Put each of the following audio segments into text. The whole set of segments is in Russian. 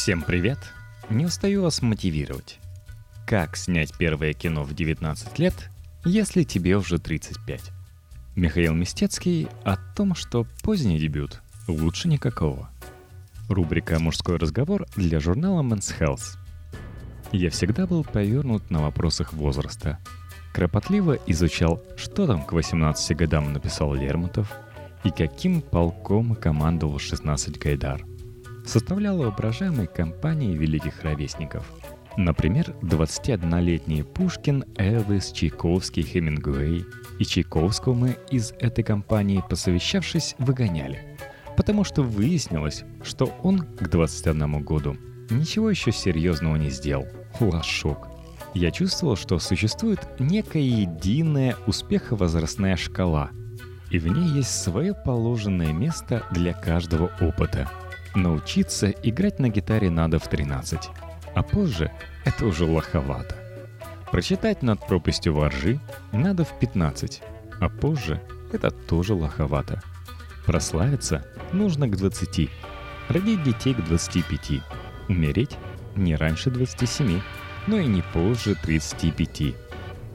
Всем привет! Не устаю вас мотивировать. Как снять первое кино в 19 лет, если тебе уже 35? Михаил Мистецкий о том, что поздний дебют лучше никакого. Рубрика «Мужской разговор» для журнала Men's Health. Я всегда был повернут на вопросах возраста. Кропотливо изучал, что там к 18 годам написал Лермонтов и каким полком командовал 16 Гайдар – составляла воображаемой компании великих ровесников. Например, 21-летний Пушкин, Элвис, Чайковский, Хемингуэй. И Чайковского мы из этой компании, посовещавшись, выгоняли. Потому что выяснилось, что он к 21 году ничего еще серьезного не сделал. Лошок. Я чувствовал, что существует некая единая успеховозрастная шкала, и в ней есть свое положенное место для каждого опыта – Научиться играть на гитаре надо в 13, а позже это уже лоховато. Прочитать над пропастью воржи надо в 15, а позже это тоже лоховато. Прославиться нужно к 20, родить детей к 25, умереть не раньше 27, но и не позже 35.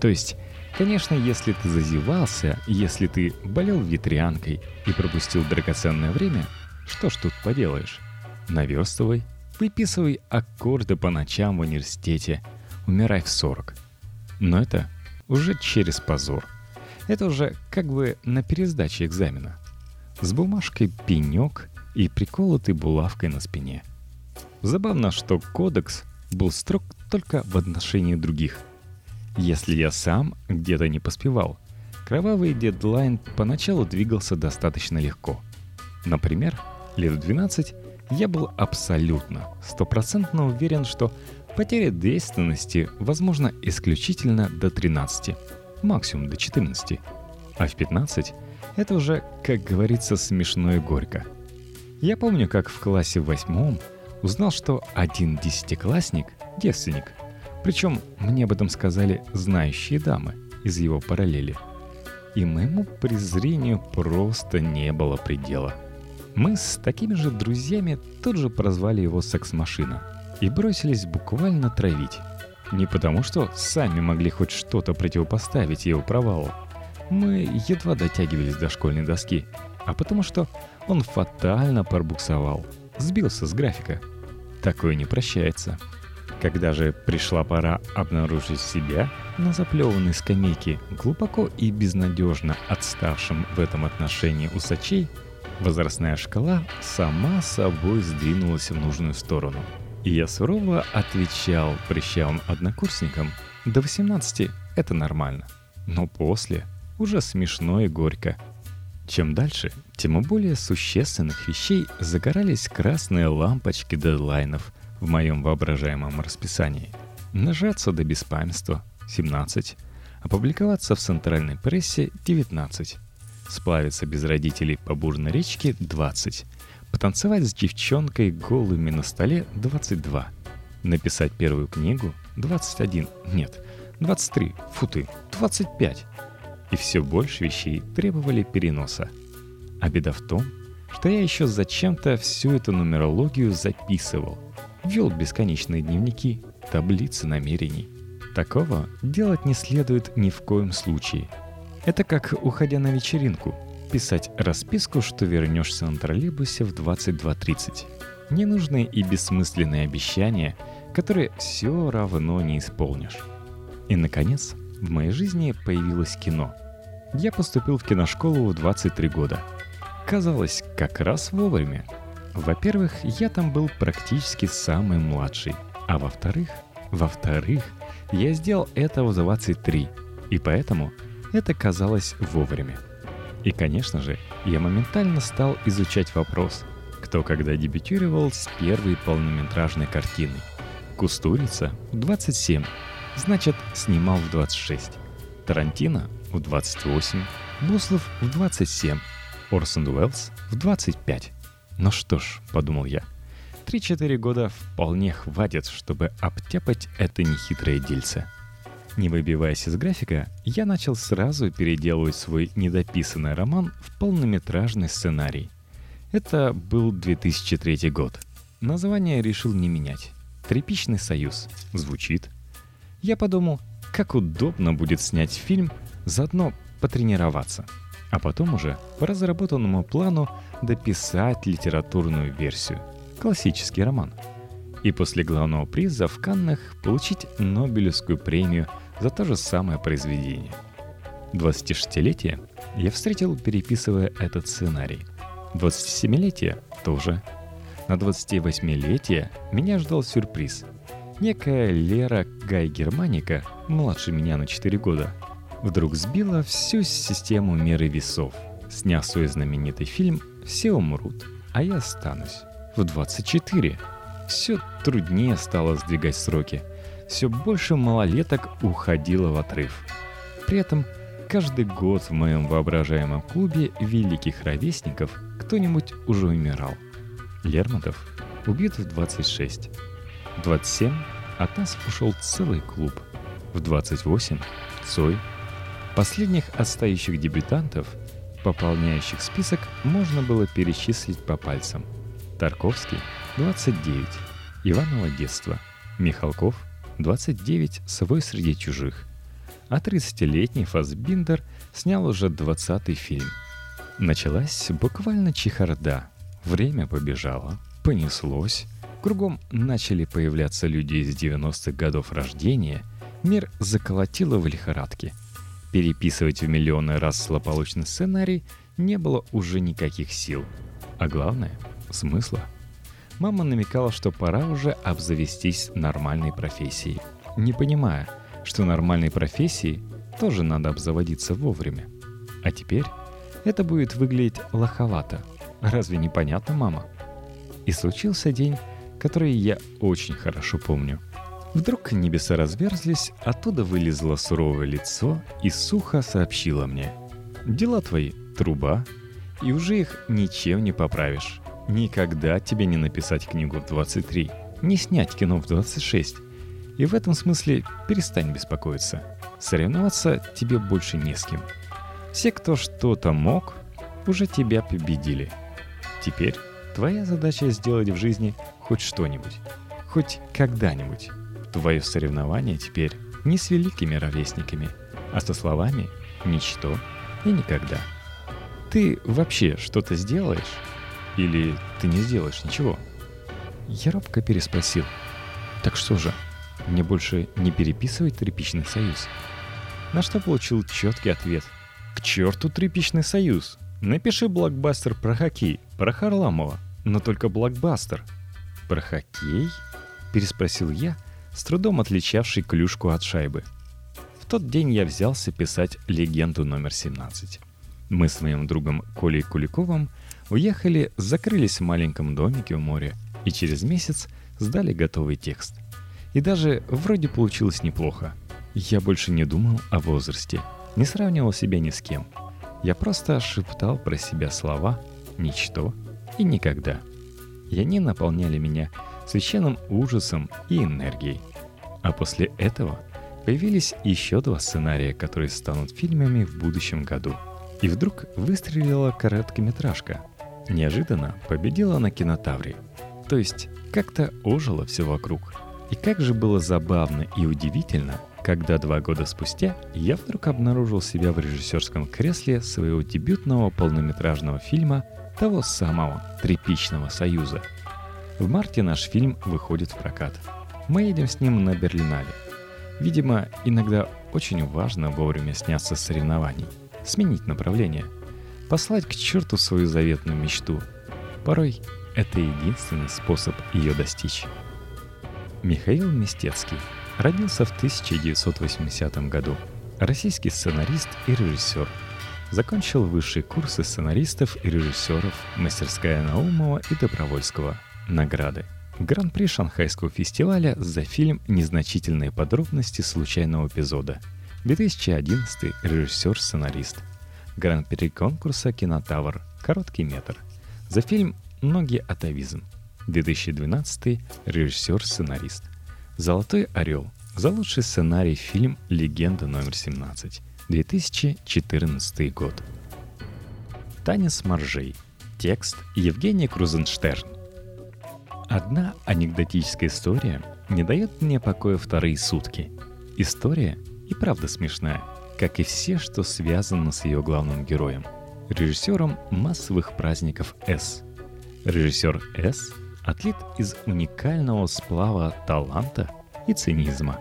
То есть, конечно, если ты зазевался, если ты болел ветрянкой и пропустил драгоценное время – что ж тут поделаешь? Наверстывай, выписывай аккорды по ночам в университете, умирай в 40. Но это уже через позор. Это уже как бы на пересдаче экзамена. С бумажкой пенек и приколотой булавкой на спине. Забавно, что кодекс был строг только в отношении других. Если я сам где-то не поспевал, кровавый дедлайн поначалу двигался достаточно легко. Например, лет в 12 я был абсолютно, стопроцентно уверен, что потеря действенности возможна исключительно до 13, максимум до 14. А в 15 это уже, как говорится, смешно и горько. Я помню, как в классе восьмом узнал, что один десятиклассник — девственник. Причем мне об этом сказали знающие дамы из его параллели. И моему презрению просто не было предела — мы с такими же друзьями тут же прозвали его «секс-машина» и бросились буквально травить. Не потому, что сами могли хоть что-то противопоставить его провалу. Мы едва дотягивались до школьной доски, а потому что он фатально пробуксовал, сбился с графика. Такое не прощается. Когда же пришла пора обнаружить себя на заплеванной скамейке глубоко и безнадежно отставшим в этом отношении усачей, Возрастная шкала сама собой сдвинулась в нужную сторону. И я сурово отвечал прыщавым однокурсникам, до 18 это нормально. Но после уже смешно и горько. Чем дальше, тем более существенных вещей загорались красные лампочки дедлайнов в моем воображаемом расписании. Нажаться до беспамятства — 17, опубликоваться в центральной прессе — 19, Сплавиться без родителей по бурной речке — 20. Потанцевать с девчонкой голыми на столе — 22. Написать первую книгу — 21. Нет, 23. Фу ты, 25. И все больше вещей требовали переноса. А беда в том, что я еще зачем-то всю эту нумерологию записывал. Вел бесконечные дневники, таблицы намерений. Такого делать не следует ни в коем случае — это как, уходя на вечеринку, писать расписку, что вернешься на троллейбусе в 22.30. Ненужные и бессмысленные обещания, которые все равно не исполнишь. И, наконец, в моей жизни появилось кино. Я поступил в киношколу в 23 года. Казалось, как раз вовремя. Во-первых, я там был практически самый младший. А во-вторых, во-вторых, я сделал это в 23. И поэтому это казалось вовремя. И, конечно же, я моментально стал изучать вопрос, кто когда дебютировал с первой полнометражной картиной. Кустурица в 27, значит, снимал в 26. Тарантино в 28, Буслов в 27, Орсон Уэллс в 25. Ну что ж, подумал я, 3-4 года вполне хватит, чтобы обтяпать это нехитрое дельце. Не выбиваясь из графика, я начал сразу переделывать свой недописанный роман в полнометражный сценарий. Это был 2003 год. название решил не менять. «Тряпичный союз» звучит. Я подумал, как удобно будет снять фильм, заодно потренироваться. А потом уже по разработанному плану дописать литературную версию. Классический роман. И после главного приза в Каннах получить Нобелевскую премию за то же самое произведение. 26-летие я встретил, переписывая этот сценарий. 27-летие тоже. На 28-летие меня ждал сюрприз. Некая Лера Гай Германика, младше меня на 4 года, вдруг сбила всю систему меры весов. Сняв свой знаменитый фильм «Все умрут, а я останусь» в 24. Все труднее стало сдвигать сроки. Все больше малолеток уходило в отрыв. При этом каждый год в моем воображаемом клубе великих ровесников кто-нибудь уже умирал. Лермонтов убит в 26. В 27 от нас ушел целый клуб. В 28 Цой. Последних отстающих дебютантов, пополняющих список, можно было перечислить по пальцам. Тарковский – 29. Иваново детство. Михалков – 29. Свой среди чужих. А 30-летний Фасбиндер снял уже 20-й фильм. Началась буквально чехарда. Время побежало, понеслось. Кругом начали появляться люди из 90-х годов рождения. Мир заколотило в лихорадке. Переписывать в миллионы раз злополучный сценарий не было уже никаких сил. А главное — смысла. Мама намекала, что пора уже обзавестись нормальной профессией. Не понимая, что нормальной профессией тоже надо обзаводиться вовремя. А теперь это будет выглядеть лоховато. Разве не понятно, мама? И случился день, который я очень хорошо помню. Вдруг небеса разверзлись, оттуда вылезло суровое лицо и сухо сообщило мне. «Дела твои — труба, и уже их ничем не поправишь. Никогда тебе не написать книгу в 23, не снять кино в 26. И в этом смысле перестань беспокоиться. Соревноваться тебе больше не с кем. Все, кто что-то мог, уже тебя победили. Теперь твоя задача сделать в жизни хоть что-нибудь. Хоть когда-нибудь. Твое соревнование теперь не с великими ровесниками, а со словами «ничто» и «никогда». Ты вообще что-то сделаешь? Или ты не сделаешь ничего? Я робко переспросил. Так что же, мне больше не переписывать тряпичный союз? На что получил четкий ответ. К черту тряпичный союз! Напиши блокбастер про хоккей, про Харламова, но только блокбастер. Про хоккей? Переспросил я, с трудом отличавший клюшку от шайбы. В тот день я взялся писать легенду номер 17. Мы с моим другом Колей Куликовым уехали, закрылись в маленьком домике у моря и через месяц сдали готовый текст. И даже вроде получилось неплохо. Я больше не думал о возрасте, не сравнивал себя ни с кем. Я просто шептал про себя слова «ничто» и «никогда». И они наполняли меня священным ужасом и энергией. А после этого появились еще два сценария, которые станут фильмами в будущем году. И вдруг выстрелила короткометражка. Неожиданно победила на кинотавре. То есть как-то ожило все вокруг. И как же было забавно и удивительно, когда два года спустя я вдруг обнаружил себя в режиссерском кресле своего дебютного полнометражного фильма того самого «Тряпичного союза». В марте наш фильм выходит в прокат. Мы едем с ним на Берлинале. Видимо, иногда очень важно вовремя сняться с соревнований, сменить направление, послать к черту свою заветную мечту. Порой это единственный способ ее достичь. Михаил Мистецкий родился в 1980 году. Российский сценарист и режиссер. Закончил высшие курсы сценаристов и режиссеров «Мастерская Наумова» и «Добровольского». Награды. Гран-при Шанхайского фестиваля за фильм «Незначительные подробности случайного эпизода». 2011 режиссер-сценарист. Гран-при конкурса «Кинотавр» «Короткий метр». За фильм «Ноги атовизм». 2012 режиссер-сценарист. «Золотой орел» за лучший сценарий фильм «Легенда номер 17». 2014 год. Танец моржей. Текст Евгений Крузенштерн. Одна анекдотическая история не дает мне покоя вторые сутки. История и правда смешная, как и все, что связано с ее главным героем, режиссером массовых праздников С. Режиссер С – атлет из уникального сплава таланта и цинизма,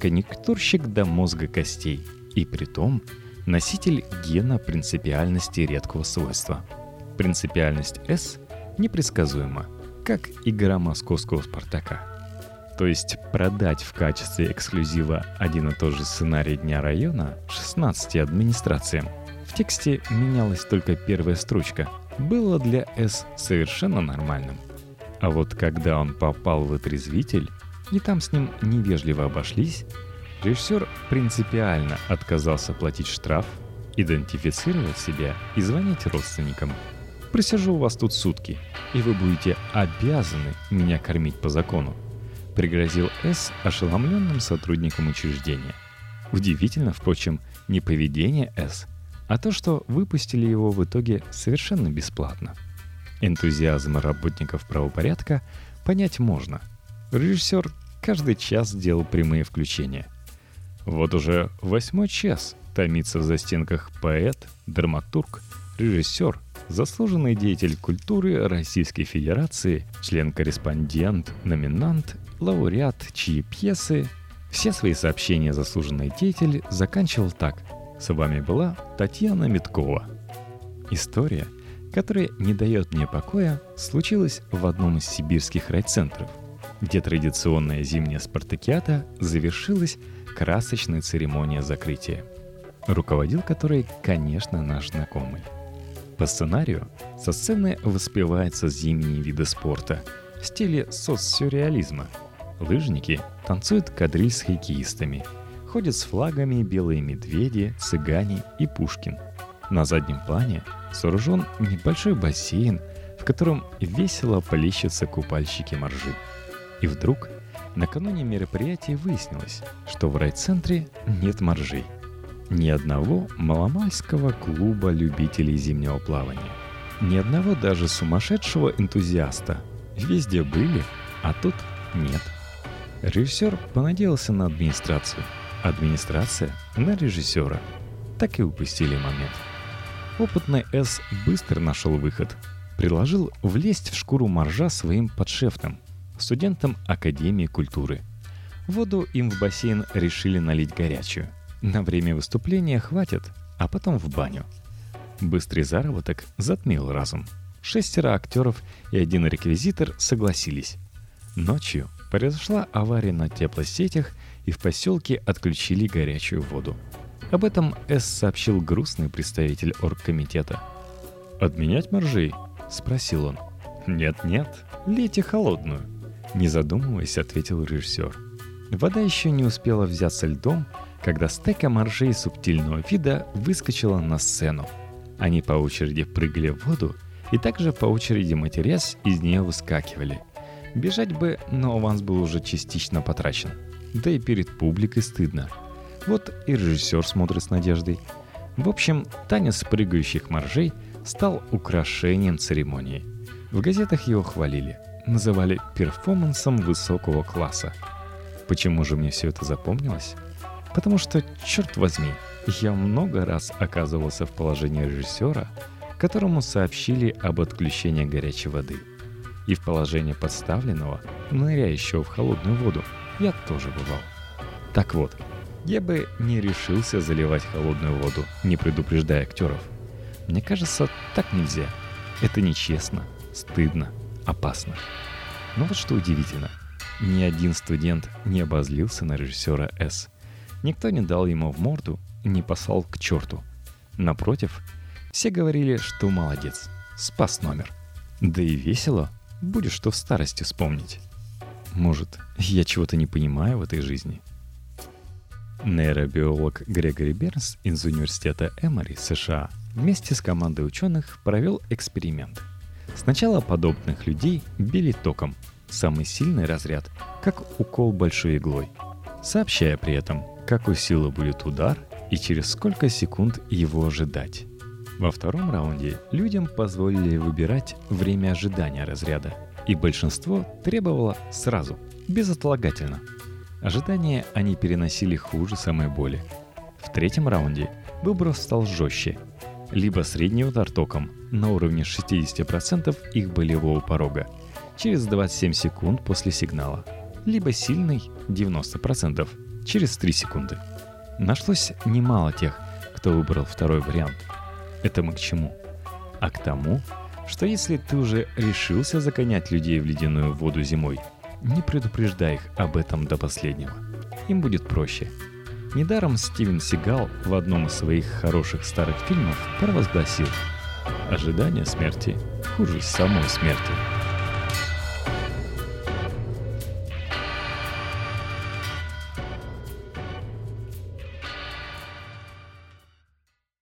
конъюнктурщик до мозга костей и притом носитель гена принципиальности редкого свойства. Принципиальность С непредсказуема, как игра московского «Спартака». То есть продать в качестве эксклюзива один и тот же сценарий Дня района 16 администрациям. В тексте менялась только первая строчка. Было для С совершенно нормальным. А вот когда он попал в отрезвитель, и там с ним невежливо обошлись, режиссер принципиально отказался платить штраф, идентифицировать себя и звонить родственникам. «Присяжу у вас тут сутки, и вы будете обязаны меня кормить по закону», пригрозил С ошеломленным сотрудникам учреждения. Удивительно, впрочем, не поведение С, а то, что выпустили его в итоге совершенно бесплатно. Энтузиазм работников правопорядка понять можно. Режиссер каждый час делал прямые включения. Вот уже восьмой час томится в застенках поэт, драматург, режиссер, заслуженный деятель культуры Российской Федерации, член-корреспондент, номинант лауреат, чьи пьесы... Все свои сообщения заслуженный деятель заканчивал так. С вами была Татьяна Миткова. История, которая не дает мне покоя, случилась в одном из сибирских райцентров, где традиционная зимняя спартакиада завершилась красочной церемонией закрытия, руководил которой, конечно, наш знакомый. По сценарию со сцены воспеваются зимние виды спорта в стиле соцсюрреализма – Лыжники танцуют кадриль с хоккеистами. Ходят с флагами белые медведи, цыгане и Пушкин. На заднем плане сооружен небольшой бассейн, в котором весело полещутся купальщики моржи. И вдруг накануне мероприятия выяснилось, что в райцентре нет моржей. Ни одного маломальского клуба любителей зимнего плавания. Ни одного даже сумасшедшего энтузиаста. Везде были, а тут нет. Режиссер понадеялся на администрацию, администрация на режиссера. Так и упустили момент. Опытный С быстро нашел выход. Предложил влезть в шкуру моржа своим подшефтам, студентам Академии культуры. Воду им в бассейн решили налить горячую. На время выступления хватит, а потом в баню. Быстрый заработок затмил разум. Шестеро актеров и один реквизитор согласились. Ночью Произошла авария на теплосетях, и в поселке отключили горячую воду. Об этом С сообщил грустный представитель оргкомитета. «Отменять моржей?» – спросил он. «Нет-нет, лейте холодную», – не задумываясь, ответил режиссер. Вода еще не успела взяться льдом, когда стека моржей субтильного вида выскочила на сцену. Они по очереди прыгали в воду и также по очереди матерясь из нее выскакивали – Бежать бы, но аванс был уже частично потрачен. Да и перед публикой стыдно. Вот и режиссер смотрит с надеждой. В общем, танец прыгающих моржей стал украшением церемонии. В газетах его хвалили, называли перформансом высокого класса. Почему же мне все это запомнилось? Потому что, черт возьми, я много раз оказывался в положении режиссера, которому сообщили об отключении горячей воды – и в положение подставленного, ныряющего в холодную воду, я тоже бывал. Так вот, я бы не решился заливать холодную воду, не предупреждая актеров. Мне кажется, так нельзя. Это нечестно, стыдно, опасно. Но вот что удивительно. Ни один студент не обозлился на режиссера С. Никто не дал ему в морду, не послал к черту. Напротив, все говорили, что молодец, спас номер. Да и весело Будешь что в старости вспомнить. Может, я чего-то не понимаю в этой жизни? Нейробиолог Грегори Бернс из университета Эмори, США, вместе с командой ученых провел эксперимент. Сначала подобных людей били током, самый сильный разряд, как укол большой иглой, сообщая при этом, какой силы будет удар и через сколько секунд его ожидать. Во втором раунде людям позволили выбирать время ожидания разряда и большинство требовало сразу, безотлагательно. Ожидания они переносили хуже самой боли. В третьем раунде выброс стал жестче. Либо средний удар током на уровне 60% их болевого порога через 27 секунд после сигнала, либо сильный 90% через 3 секунды. Нашлось немало тех, кто выбрал второй вариант. Это мы к чему? А к тому, что если ты уже решился загонять людей в ледяную воду зимой, не предупреждай их об этом до последнего. Им будет проще. Недаром Стивен Сигал в одном из своих хороших старых фильмов провозгласил «Ожидание смерти хуже самой смерти».